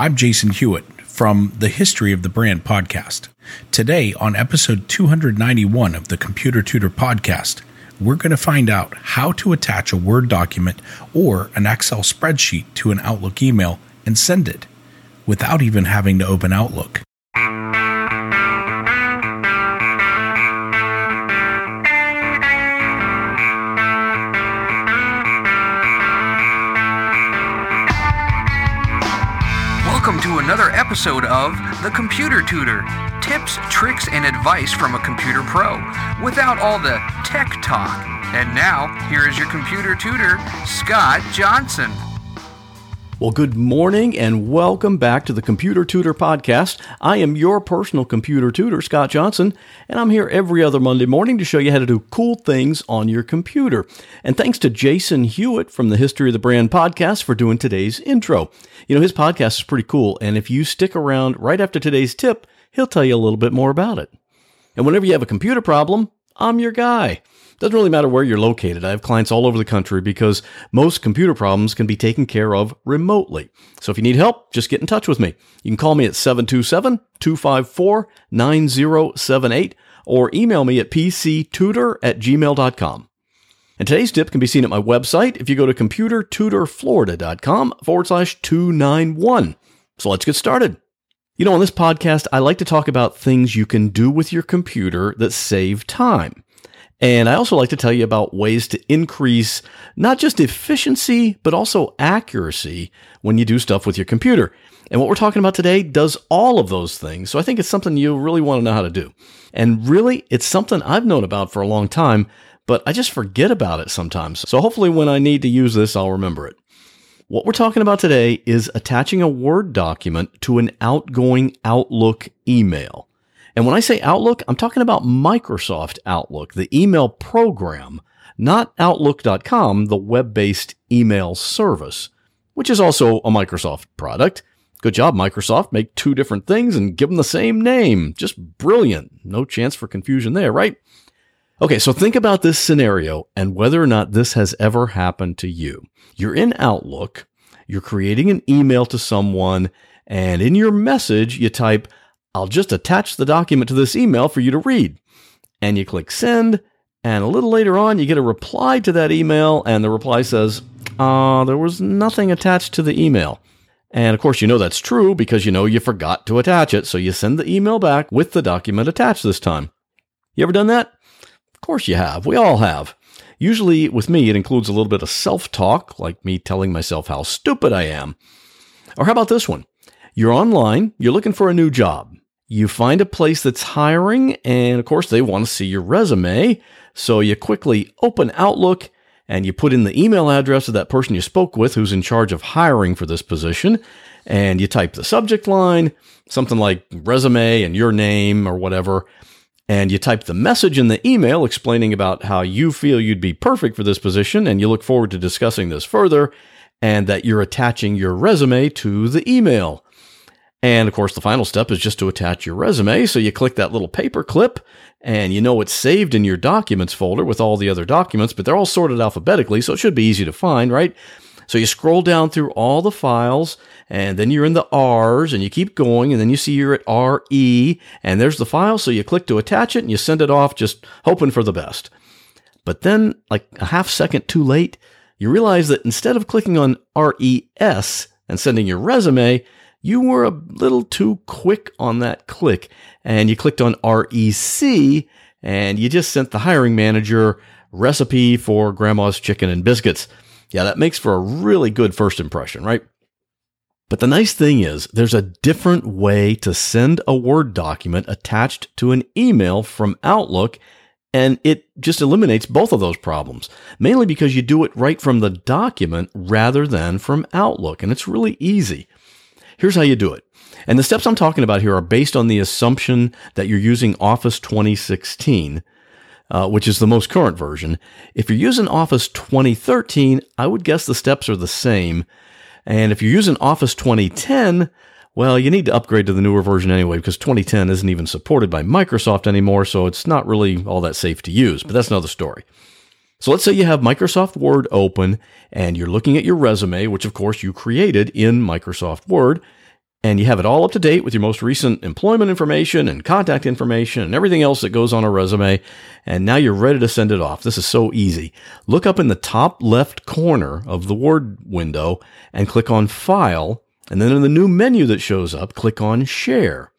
I'm Jason Hewitt from the History of the Brand podcast. Today, on episode 291 of the Computer Tutor podcast, we're going to find out how to attach a Word document or an Excel spreadsheet to an Outlook email and send it without even having to open Outlook. Welcome to another episode of The Computer Tutor tips, tricks, and advice from a computer pro without all the tech talk. And now, here is your computer tutor, Scott Johnson. Well, good morning and welcome back to the Computer Tutor Podcast. I am your personal computer tutor, Scott Johnson, and I'm here every other Monday morning to show you how to do cool things on your computer. And thanks to Jason Hewitt from the History of the Brand podcast for doing today's intro. You know, his podcast is pretty cool, and if you stick around right after today's tip, he'll tell you a little bit more about it. And whenever you have a computer problem, I'm your guy. Doesn't really matter where you're located. I have clients all over the country because most computer problems can be taken care of remotely. So if you need help, just get in touch with me. You can call me at 727 254 9078 or email me at pctutor at gmail.com. And today's tip can be seen at my website if you go to computertutorflorida.com forward slash 291. So let's get started. You know, on this podcast, I like to talk about things you can do with your computer that save time. And I also like to tell you about ways to increase not just efficiency, but also accuracy when you do stuff with your computer. And what we're talking about today does all of those things. So I think it's something you really want to know how to do. And really, it's something I've known about for a long time, but I just forget about it sometimes. So hopefully, when I need to use this, I'll remember it. What we're talking about today is attaching a Word document to an outgoing Outlook email. And when I say Outlook, I'm talking about Microsoft Outlook, the email program, not Outlook.com, the web based email service, which is also a Microsoft product. Good job, Microsoft. Make two different things and give them the same name. Just brilliant. No chance for confusion there, right? Okay, so think about this scenario and whether or not this has ever happened to you. You're in Outlook, you're creating an email to someone, and in your message, you type, I'll just attach the document to this email for you to read. And you click send, and a little later on, you get a reply to that email, and the reply says, uh, there was nothing attached to the email. And of course, you know that's true because you know you forgot to attach it, so you send the email back with the document attached this time. You ever done that? Of course you have. We all have. Usually, with me, it includes a little bit of self talk, like me telling myself how stupid I am. Or how about this one? You're online, you're looking for a new job. You find a place that's hiring, and of course, they want to see your resume. So you quickly open Outlook and you put in the email address of that person you spoke with who's in charge of hiring for this position. And you type the subject line, something like resume and your name or whatever. And you type the message in the email explaining about how you feel you'd be perfect for this position. And you look forward to discussing this further and that you're attaching your resume to the email. And of course, the final step is just to attach your resume. So you click that little paper clip and you know it's saved in your documents folder with all the other documents, but they're all sorted alphabetically. So it should be easy to find, right? So you scroll down through all the files and then you're in the R's and you keep going and then you see you're at RE and there's the file. So you click to attach it and you send it off just hoping for the best. But then, like a half second too late, you realize that instead of clicking on RES and sending your resume, you were a little too quick on that click and you clicked on REC and you just sent the hiring manager recipe for grandma's chicken and biscuits. Yeah, that makes for a really good first impression, right? But the nice thing is, there's a different way to send a Word document attached to an email from Outlook, and it just eliminates both of those problems, mainly because you do it right from the document rather than from Outlook, and it's really easy. Here's how you do it. And the steps I'm talking about here are based on the assumption that you're using Office 2016, uh, which is the most current version. If you're using Office 2013, I would guess the steps are the same. And if you're using Office 2010, well, you need to upgrade to the newer version anyway because 2010 isn't even supported by Microsoft anymore, so it's not really all that safe to use, but that's another story. So let's say you have Microsoft Word open and you're looking at your resume, which of course you created in Microsoft Word. and you have it all up to date with your most recent employment information and contact information and everything else that goes on a resume. And now you're ready to send it off. This is so easy. Look up in the top left corner of the Word window and click on File. And then in the new menu that shows up, click on Share.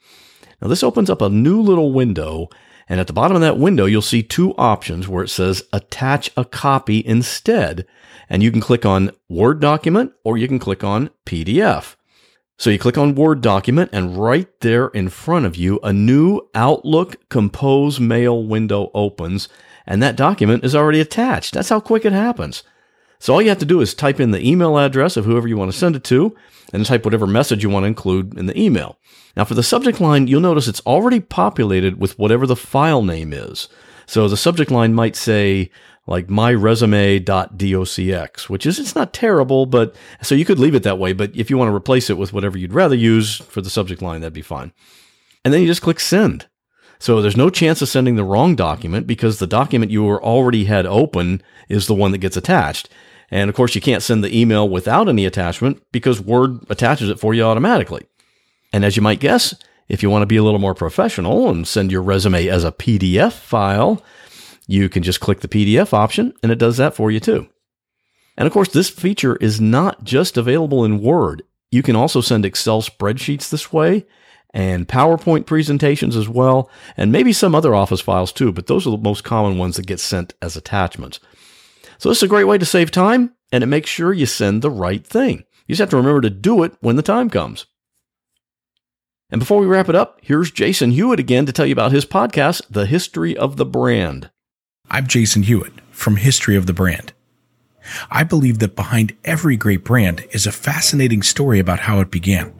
Now this opens up a new little window. And at the bottom of that window, you'll see two options where it says attach a copy instead. And you can click on Word document or you can click on PDF. So you click on Word document and right there in front of you, a new Outlook Compose Mail window opens and that document is already attached. That's how quick it happens. So all you have to do is type in the email address of whoever you want to send it to and type whatever message you want to include in the email. Now for the subject line, you'll notice it's already populated with whatever the file name is. So the subject line might say like myresume.docx, which is, it's not terrible, but so you could leave it that way. But if you want to replace it with whatever you'd rather use for the subject line, that'd be fine. And then you just click send. So there's no chance of sending the wrong document because the document you already had open is the one that gets attached. And of course, you can't send the email without any attachment because Word attaches it for you automatically. And as you might guess, if you want to be a little more professional and send your resume as a PDF file, you can just click the PDF option and it does that for you too. And of course, this feature is not just available in Word. You can also send Excel spreadsheets this way and PowerPoint presentations as well, and maybe some other Office files too, but those are the most common ones that get sent as attachments. So this is a great way to save time and it makes sure you send the right thing. You just have to remember to do it when the time comes. And before we wrap it up, here's Jason Hewitt again to tell you about his podcast, The History of the Brand. I'm Jason Hewitt from History of the Brand. I believe that behind every great brand is a fascinating story about how it began.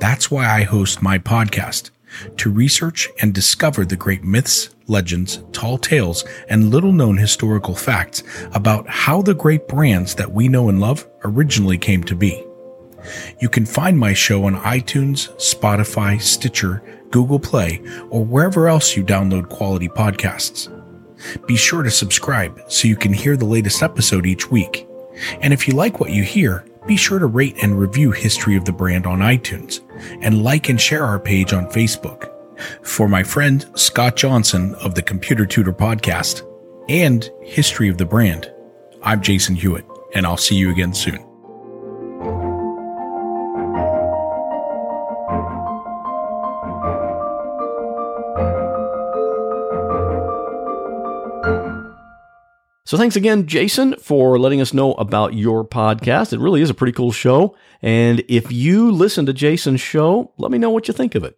That's why I host my podcast to research and discover the great myths, legends, tall tales, and little known historical facts about how the great brands that we know and love originally came to be. You can find my show on iTunes, Spotify, Stitcher, Google Play, or wherever else you download quality podcasts. Be sure to subscribe so you can hear the latest episode each week. And if you like what you hear, be sure to rate and review History of the Brand on iTunes and like and share our page on Facebook. For my friend Scott Johnson of the Computer Tutor Podcast and History of the Brand, I'm Jason Hewitt, and I'll see you again soon. So thanks again, Jason, for letting us know about your podcast. It really is a pretty cool show. And if you listen to Jason's show, let me know what you think of it.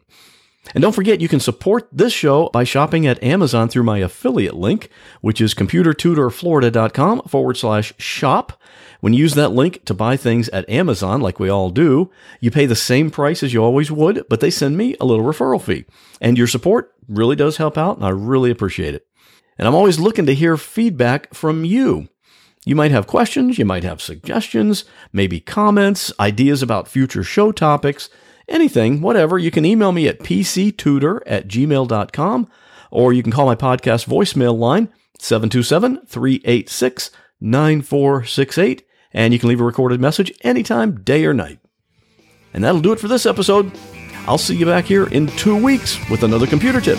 And don't forget, you can support this show by shopping at Amazon through my affiliate link, which is computertutorflorida.com forward slash shop. When you use that link to buy things at Amazon, like we all do, you pay the same price as you always would, but they send me a little referral fee. And your support really does help out, and I really appreciate it. And I'm always looking to hear feedback from you. You might have questions, you might have suggestions, maybe comments, ideas about future show topics, anything, whatever. You can email me at pctutor at gmail.com or you can call my podcast voicemail line 727 386 9468 and you can leave a recorded message anytime, day or night. And that'll do it for this episode. I'll see you back here in two weeks with another computer tip.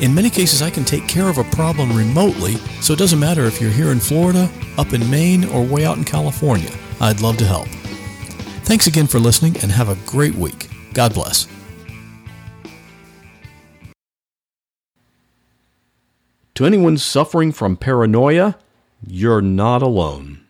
In many cases, I can take care of a problem remotely, so it doesn't matter if you're here in Florida, up in Maine, or way out in California. I'd love to help. Thanks again for listening and have a great week. God bless. To anyone suffering from paranoia, you're not alone.